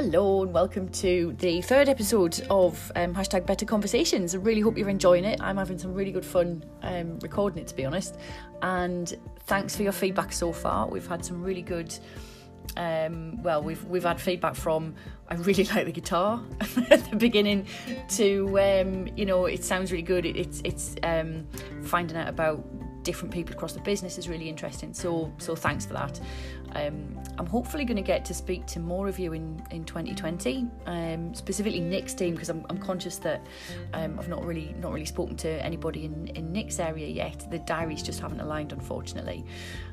Hello and welcome to the third episode of um, hashtag Better Conversations. I really hope you're enjoying it. I'm having some really good fun um, recording it, to be honest. And thanks for your feedback so far. We've had some really good. Um, well, we've we've had feedback from I really like the guitar at the beginning to um, you know it sounds really good. It, it's it's um, finding out about different people across the business is really interesting. So so thanks for that. Um, I'm hopefully going to get to speak to more of you in in 2020, um, specifically Nick's team because I'm, I'm conscious that um, I've not really not really spoken to anybody in in Nick's area yet. The diaries just haven't aligned, unfortunately.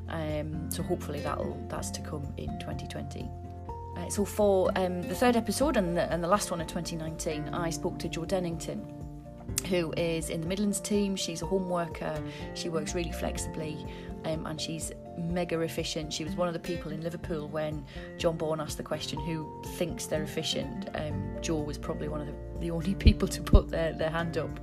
Um, so hopefully that'll that's to come in 2020. Uh, so for um, the third episode and the, and the last one of 2019, I spoke to Jo Dennington who is in the Midlands team. She's a home worker. She works really flexibly um, and she's mega efficient. She was one of the people in Liverpool when John Bourne asked the question, Who thinks they're efficient? Um, Jo was probably one of the, the only people to put their, their hand up.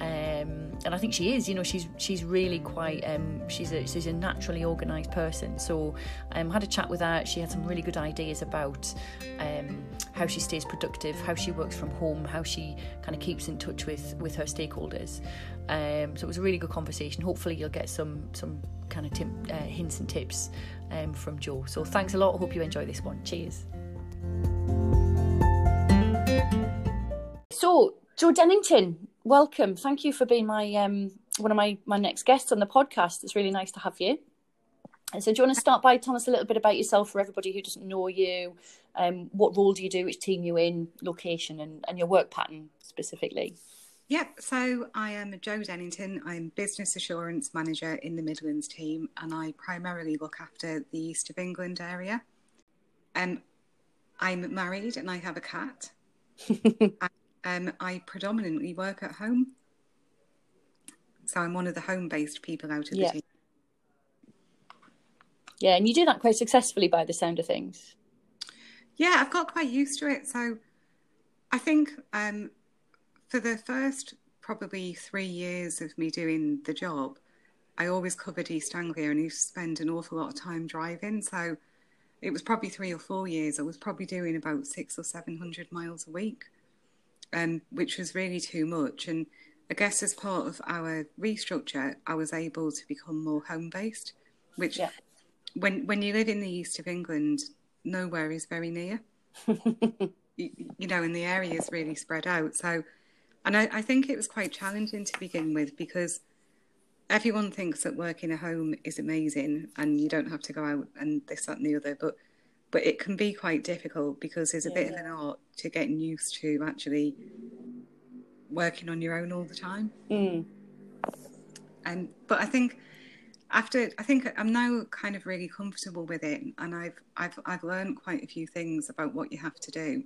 Um, and I think she is. You know, she's she's really quite. Um, she's a she's a naturally organised person. So I um, had a chat with her. She had some really good ideas about um, how she stays productive, how she works from home, how she kind of keeps in touch with with her stakeholders. Um, so it was a really good conversation. Hopefully, you'll get some some kind of tip, uh, hints and tips um, from Jo. So thanks a lot. Hope you enjoy this one. Cheers. So Jo Dennington, welcome. Thank you for being my um, one of my my next guests on the podcast. It's really nice to have you. So, do you want to start by telling us a little bit about yourself for everybody who doesn't know you? Um, what role do you do? Which team you in? Location and, and your work pattern specifically? Yep. So I am Jo Dennington. I'm business assurance manager in the Midlands team, and I primarily look after the east of England area. Um, I'm married and I have a cat. um, I predominantly work at home, so I'm one of the home-based people out of yeah. the team. Yeah, and you do that quite successfully by the sound of things. Yeah, I've got quite used to it. So I think um, for the first probably three years of me doing the job, I always covered East Anglia and used to spend an awful lot of time driving. So it was probably three or four years. I was probably doing about six or seven hundred miles a week, um, which was really too much. And I guess as part of our restructure, I was able to become more home based, which Yeah. When when you live in the east of England, nowhere is very near. you, you know, and the area is really spread out. So, and I, I think it was quite challenging to begin with because everyone thinks that working at home is amazing and you don't have to go out and this, that, and the other. But but it can be quite difficult because there's a bit of an art to getting used to actually working on your own all the time. Mm. And but I think after I think I'm now kind of really comfortable with it, and I've I've I've learned quite a few things about what you have to do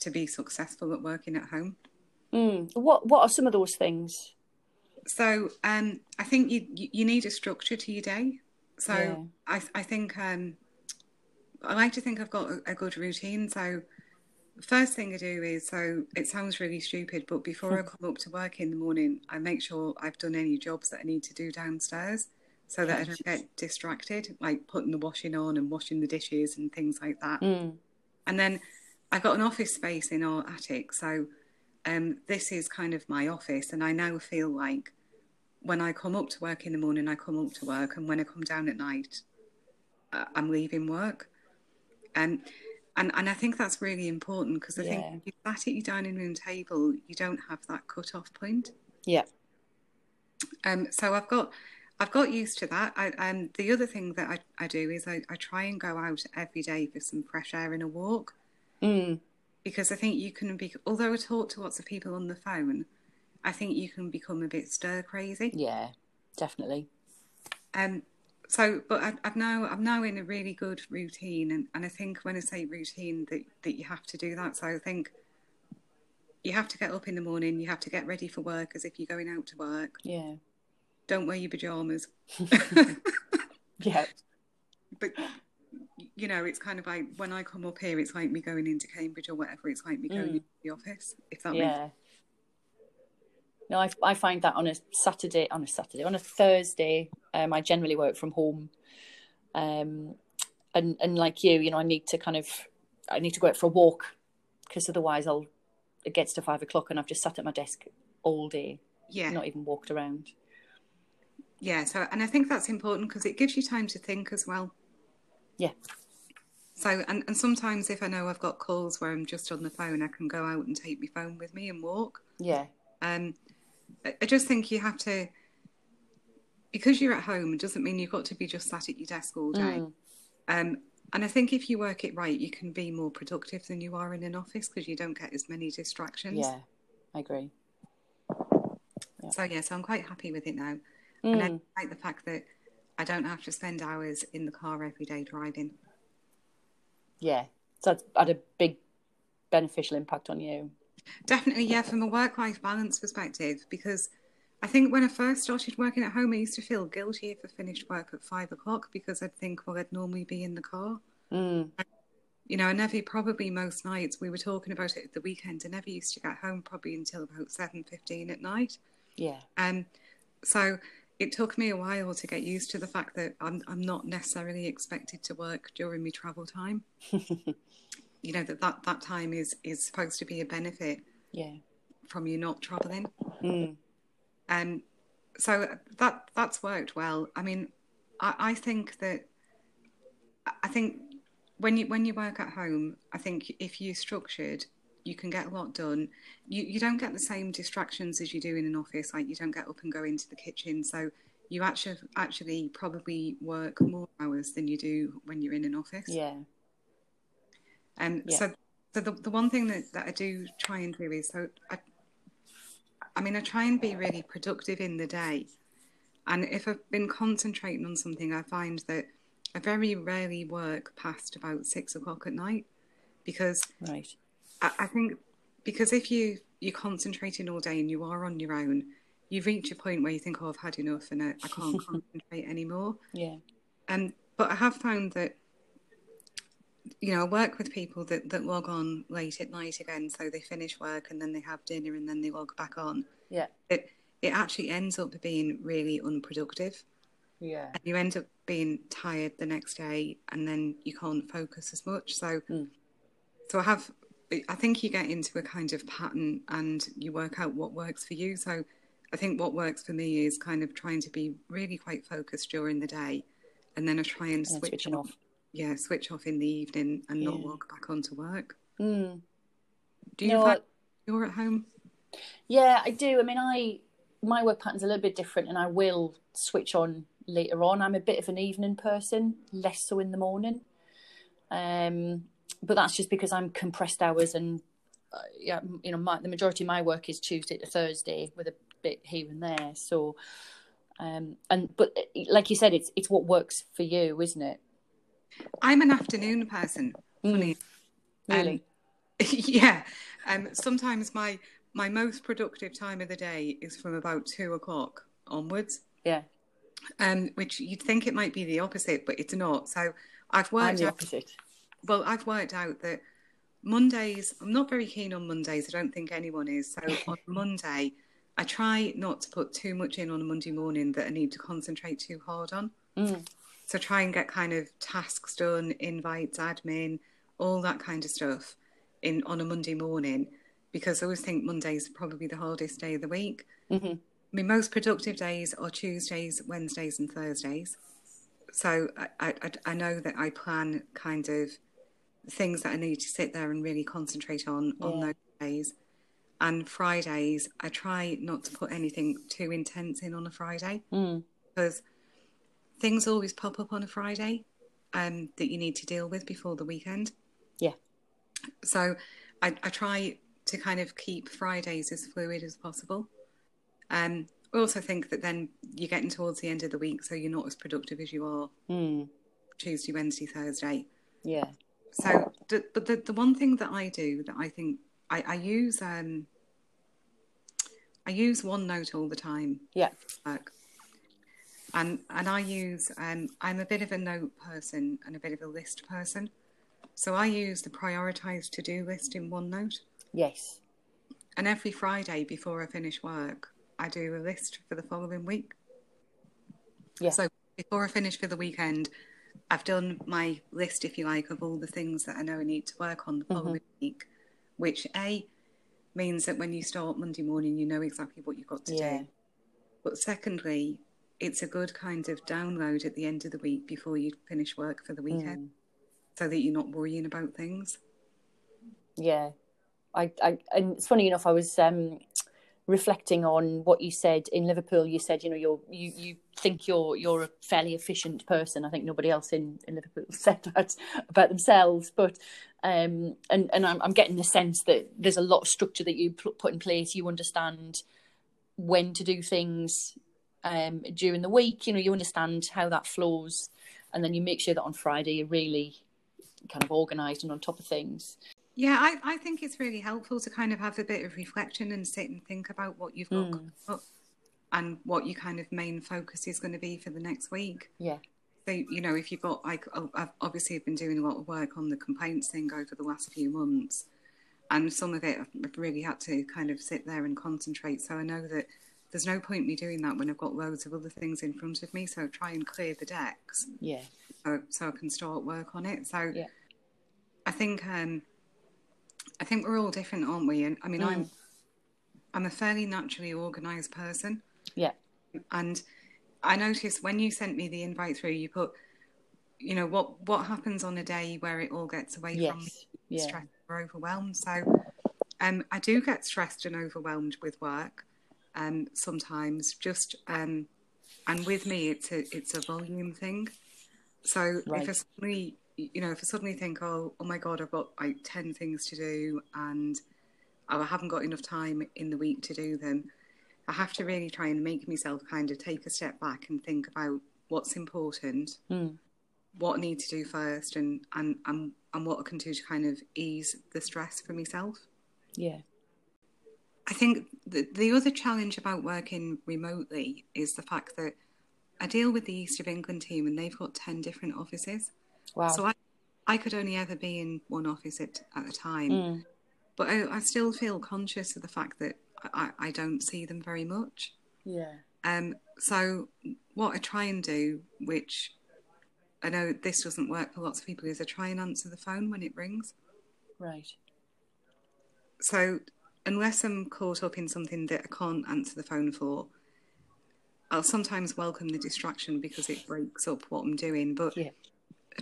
to be successful at working at home. Mm. What What are some of those things? So um, I think you you need a structure to your day. So Yeah. I I think um, I like to think I've got a, a good routine. So first thing I do is so it sounds really stupid, but before I come up to work in the morning, I make sure I've done any jobs that I need to do downstairs so that I don't get distracted, like putting the washing on and washing the dishes and things like that. Mm. And then I've got an office space in our attic, so um, this is kind of my office, and I now feel like when I come up to work in the morning, I come up to work, and when I come down at night, uh, I'm leaving work. Um, and and I think that's really important because I Yeah. think if you sat at your dining room table, you don't have that cut off point. Yeah. Um, so I've got I've got used to that. I, um, the other thing that I, I do is I, I try and go out every day for some fresh air and a walk Mm. because I think you can be. Although I talk to lots of people on the phone, I think you can become a bit stir crazy. Yeah. Definitely. Um, so, but I, I've now I'm now in a really good routine, and, and I think when I say routine, that that you have to do that. So I think you have to get up in the morning, you have to get ready for work as if you're going out to work. Yeah. Don't wear your pajamas, Yeah. but you know it's kind of like when I come up here, it's like me going into Cambridge or whatever. It's like me going Mm. into the office. If that makes Yeah. No, I, I find that on a Saturday, on a Saturday, on a Thursday, um, I generally work from home. Um, and, and like you, you know, I need to kind of I need to go out for a walk because otherwise I'll it gets to five o'clock and I've just sat at my desk all day, Yeah. not even walked around. Yeah. So, and I think that's important because it gives you time to think as well. Yeah, So, and, and sometimes if I know I've got calls where I'm just on the phone, I can go out and take my phone with me and walk. yeah, Um, I I just think you have to, because you're at home, it doesn't mean you've got to be just sat at your desk all day. Mm. Um, and I think if you work it right, you can be more productive than you are in an office because you don't get as many distractions. yeah. I agree. So yeah, so I'm quite happy with it now, and I Mm. like the fact that I don't have to spend hours in the car every day driving. Yeah, so that's had a big beneficial impact on you. Definitely, yeah, from a work-life balance perspective, because I think when I first started working at home, I used to feel guilty if I finished work at five o'clock because I'd think, well, I'd normally be in the car. Mm. You know, I never probably most nights we were talking about it at the weekend. I never used to get home probably until about seven fifteen at night. Yeah, Um, so it took me a while to get used to the fact that I'm I'm not necessarily expected to work during my travel time. you know that, that that time is is supposed to be a benefit yeah, from you not traveling. mm. Um, so that that's worked well. I mean, I, I think that I think when you when you work at home, I think if you're structured, you can get a lot done. You you don't get the same distractions as you do in an office. Like you don't get up and go into the kitchen. So you actually actually probably work more hours than you do when you're in an office. yeah, Um, Yeah. So, so the, the one thing that, that I do try and do is so I, I mean, I try and be really productive in the day. And if I've been concentrating on something, I find that I very rarely work past about six o'clock at night because right. I, I think because if you you're concentrating all day and you are on your own, you reach a point where you think, "Oh, I've had enough, and I, I can't concentrate anymore." Yeah, Um, but I have found that, you know, I work with people that, that log on late at night again. So they finish work and then they have dinner and then they log back on. yeah, It, it actually ends up being really unproductive. yeah, And you end up being tired the next day and then you can't focus as much. So, Mm. so I have, I think you get into a kind of pattern and you work out what works for you. So I think what works for me is kind of trying to be really quite focused during the day. And then I try and and switch off yeah, switch off in the evening and not Yeah. log back onto work. Mm. Do you No, find you're at home? Yeah, I do. I mean, I my work pattern's a little bit different, and I will switch on later on. I'm a bit of an evening person, less so in the morning. Um, but that's just because I'm compressed hours, and uh, yeah, you know, my, the majority of my work is Tuesday to Thursday, with a bit here and there. So, um, and but uh, like you said, it's it's what works for you, isn't it? I'm an afternoon person. Funny. Really? yeah. Um, sometimes my my most productive time of the day is from about two o'clock onwards. yeah, Um, which you'd think it might be the opposite, but it's not. So I've I'm worked the out opposite. Well, I've worked out that Mondays, I'm not very keen on Mondays. I don't think anyone is. So on Monday, I try not to put too much in on a Monday morning that I need to concentrate too hard on. Mm. So try and get kind of tasks done, invites, admin, all that kind of stuff in on a Monday morning because I always think Monday's probably the hardest day of the week. hmm My most productive days are Tuesdays, Wednesdays, and Thursdays. So I, I, I know that I plan kind of things that I need to sit there and really concentrate on on those days. And Fridays, I try not to put anything too intense in on a Friday Mm. because things always pop up on a Friday um, that you need to deal with before the weekend. Yeah. So I, I try to kind of keep Fridays as fluid as possible. Um, I also think that then you're getting towards the end of the week, so you're not as productive as you are Mm. Tuesday, Wednesday, Thursday. Yeah. So, the, but the, the one thing that I do that I think I, I use, um, I use OneNote all the time. Yeah. Work. And and I use um, I'm a bit of a note person and a bit of a list person. So I use the prioritized to do list in OneNote. Yes. And every Friday before I finish work, I do a list for the following week. Yeah. So before I finish for the weekend, I've done my list, if you like, of all the things that I know I need to work on the following week, which A means that when you start Monday morning, you know exactly what you've got to Yeah. do. But secondly, it's a good kind of download at the end of the week before you finish work for the weekend so that you're not worrying about things. Yeah, I, I, and it's funny enough. I was um, reflecting on what you said in Liverpool. You said, you know, you're you you think you're you're a fairly efficient person. I think nobody else in, in Liverpool said that about themselves. But um, and and I'm, I'm getting the sense that there's a lot of structure that you put in place. You understand when to do things um, during the week. You know, you understand how that flows, and then you make sure that on Friday you're really kind of organised and on top of things. Yeah, I, I think it's really helpful to kind of have a bit of reflection and sit and think about what you've got coming up and what your kind of main focus is going to be for the next week. Yeah. So, you know, if you've got like, I've obviously been doing a lot of work on the complaints thing over the last few months, and some of it I've really had to kind of sit there and concentrate. So I know that there's no point me doing that when I've got loads of other things in front of me. So try and clear the decks Yeah. so, so I can start work on it. So Yeah. I think um, I think we're all different, aren't we? And I mean, I'm I'm a fairly naturally organised person, Yeah. and I noticed when you sent me the invite through, you put, you know, what what happens on a day where it all gets away from me, Yeah. stressed or overwhelmed. So, um, I do get stressed and overwhelmed with work, um, sometimes. Just um, and with me, it's a it's a volume thing. So Right. if I suddenly, you know, if I suddenly think, oh, oh my god, I've got like ten things to do, and I haven't got enough time in the week to do them, I have to really try and make myself kind of take a step back and think about what's important, Mm. what I need to do first, and and and, and what I can do to kind of ease the stress for myself. Yeah. I think the, the other challenge about working remotely is the fact that I deal with the East of England team and they've got 10 different offices. Wow. So I, I could only ever be in one office at, at a time. Mm. But I, I still feel conscious of the fact that I, I don't see them very much. Yeah. Um, so what I try and do, which I know this doesn't work for lots of people, is I try and answer the phone when it rings. Right. So unless I'm caught up in something that I can't answer the phone for, I'll sometimes welcome the distraction because it breaks up what I'm doing. But Yeah.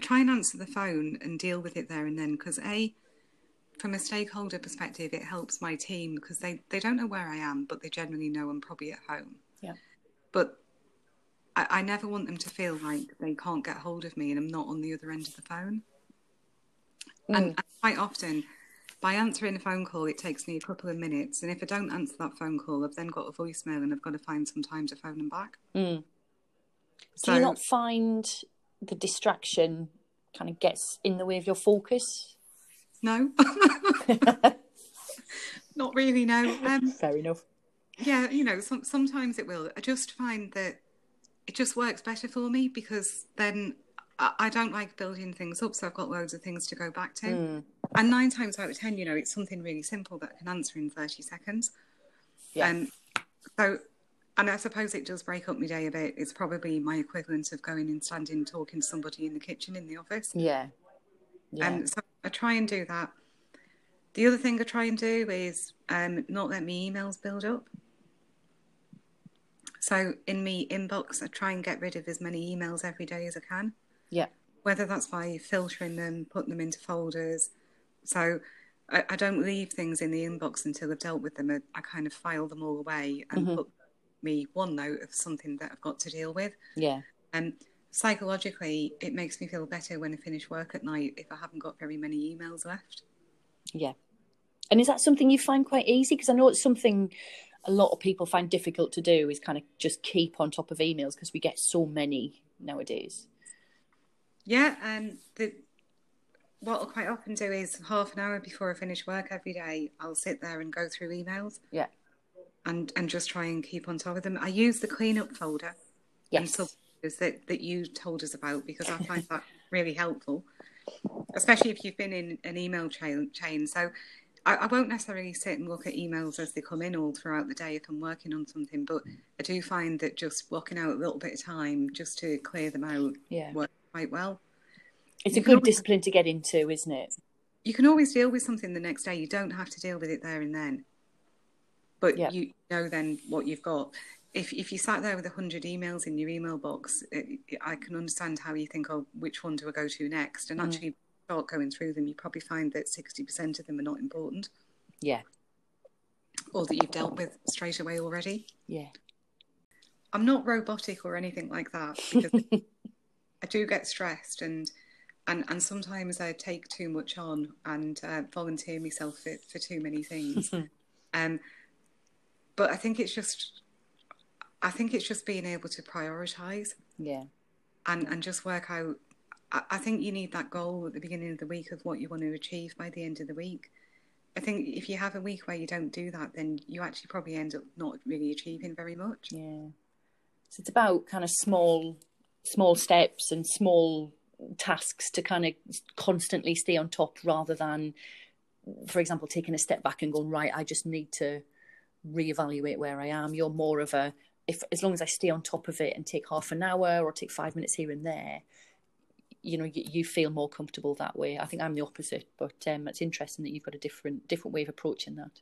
Try and answer the phone and deal with it there and then because a from a stakeholder perspective it helps my team because they, they don't know where I am but they generally know I'm probably at home. Yeah. But I, I never want them to feel like they can't get hold of me and I'm not on the other end of the phone. And, and quite often by answering a phone call it takes me a couple of minutes and if I don't answer that phone call I've then got a voicemail and I've got to find some time to phone them back. Mm. So Do you not find the distraction kind of gets in the way of your focus? no. not really no. Um Fair enough. Yeah, you know, some, sometimes it will. I just find that it just works better for me because then I, I don't like building things up, so I've got loads of things to go back to. Hmm. And nine times out of ten, you know, it's something really simple that I can answer in 30 seconds. Yeah. Um, so, and I suppose it does break up my day a bit. It's probably my equivalent of going and standing talking to somebody in the kitchen in the office. Yeah. Yeah. Um, so I try and do that. The other thing I try and do is um, not let my emails build up. So in me inbox, I try and get rid of as many emails every day as I can, yeah. whether that's by filtering them, putting them into folders. So I, I don't leave things in the inbox until I've dealt with them. I, I kind of file them all away and put me one note of something that I've got to deal with. Yeah. And psychologically, it makes me feel better when I finish work at night if I haven't got very many emails left. Yeah. And is that something you find quite easy? Because I know it's something a lot of people find difficult to do is kind of just keep on top of emails because we get so many nowadays. Yeah, and the what I'll quite often do is half an hour before I finish work every day, I'll sit there and go through emails Yeah. And and just try and keep on top of them. I use the cleanup folder and Yes. subfolders that that you told us about because I find that really helpful, especially if you've been in an email chain. chain. So. I, I won't necessarily sit and look at emails as they come in all throughout the day if I'm working on something, but I do find that just blocking out a little bit of time just to clear them out Yeah. works quite well. It's a good discipline to get into, isn't it? You can always deal with something the next day. You don't have to deal with it there and then. But yep. you know then what you've got. If if you sat there with a hundred emails in your email box, it, I can understand how you think, oh, which one do I go to next? And mm. actually, start going through them, you probably find that sixty percent of them are not important. Yeah. Or that you've dealt with straight away already. Yeah. I'm not robotic or anything like that because I do get stressed and and and sometimes I take too much on and uh, volunteer myself for, for too many things. um, but I think it's just I think it's just being able to prioritize. Yeah. And and just work out. I, I think you need that goal at the beginning of the week of what you want to achieve by the end of the week. I think if you have a week where you don't do that, then you actually probably end up not really achieving very much. Yeah. So it's about kind of small, small steps and small tasks to kind of constantly stay on top, rather than, for example, taking a step back and going right. I just need to reevaluate where I am. You're more of a if as long as I stay on top of it and take half an hour or take five minutes here and there, you know, you, you feel more comfortable that way. I think I'm the opposite, but um, it's interesting that you've got a different different way of approaching that.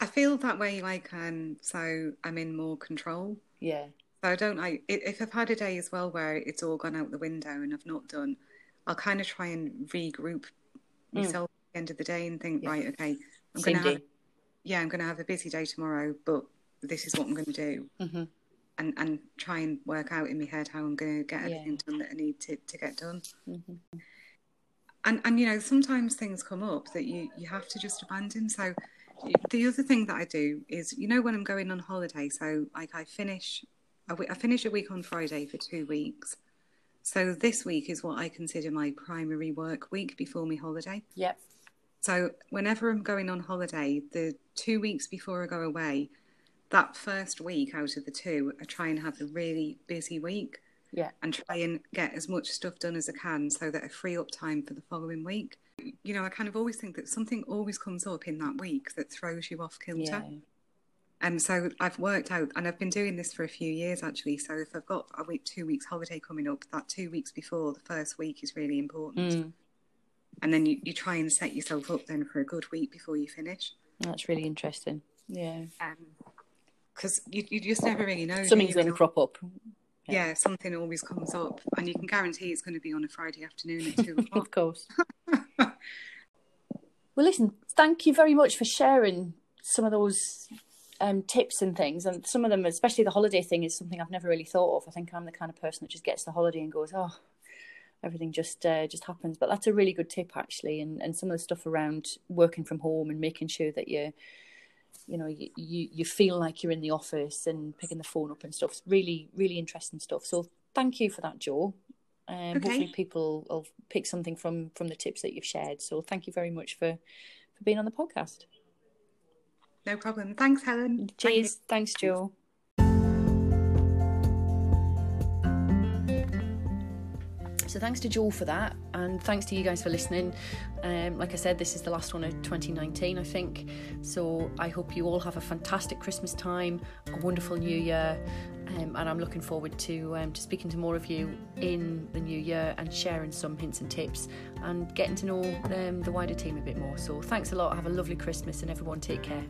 I feel that way, like um, so I'm in more control. Yeah. So I don't like if I've had a day as well where it's all gone out the window and I've not done, I'll kind of try and regroup mm. myself at the end of the day and think, yeah. right, okay, I'm gonna have, yeah, I'm gonna have a busy day tomorrow, but this is what I'm going to do. Mm-hmm. And, and try and work out in my head how I'm going to get everything yeah. done that I need to, to get done. Mm-hmm. And and you know sometimes things come up that you you have to just abandon. So the other thing that I do is you know when I'm going on holiday, so like I finish I finish a week on Friday for two weeks. So this week is what I consider my primary work week before my holiday. Yep. So whenever I'm going on holiday, the two weeks before I go away, that first week out of the two, I try and have a really busy week. Yeah. And try and get as much stuff done as I can so that I free up time for the following week. You know, I kind of always think that something always comes up in that week that throws you off kilter. Yeah. And so I've worked out, and I've been doing this for a few years actually. So if I've got a week, two weeks holiday coming up, that two weeks before the first week is really important. Mm. And then you, you try and set yourself up then for a good week before you finish. That's really interesting. Yeah. Um, because you, you just never really know. Something's going to crop up. Yeah. yeah. something always comes up, and you can guarantee it's going to be on a Friday afternoon at two o'clock. of course. well, listen, thank you very much for sharing some of those um, tips and things, and some of them, especially the holiday thing, is something I've never really thought of. I think I'm the kind of person that just gets the holiday and goes, "Oh, everything just uh, just happens." But that's a really good tip, actually, and and some of the stuff around working from home and making sure that you're you know you, you, you feel like you're in the office and picking the phone up and stuff. It's really really interesting stuff. So thank you for that jo. Um, okay. hopefully people will pick something from from the tips that you've shared. So thank you very much for for being on the podcast. No problem. Thanks helen. Cheers. Thank thanks jo So thanks to Joel for that, and thanks to you guys for listening. Um, like I said, this is the last one of 2019, I think. So I hope you all have a fantastic Christmas time, a wonderful New Year, um, and I'm looking forward to um, to speaking to more of you in the new year and sharing some hints and tips and getting to know um, the wider team a bit more. So thanks a lot. Have a lovely Christmas, and everyone take care.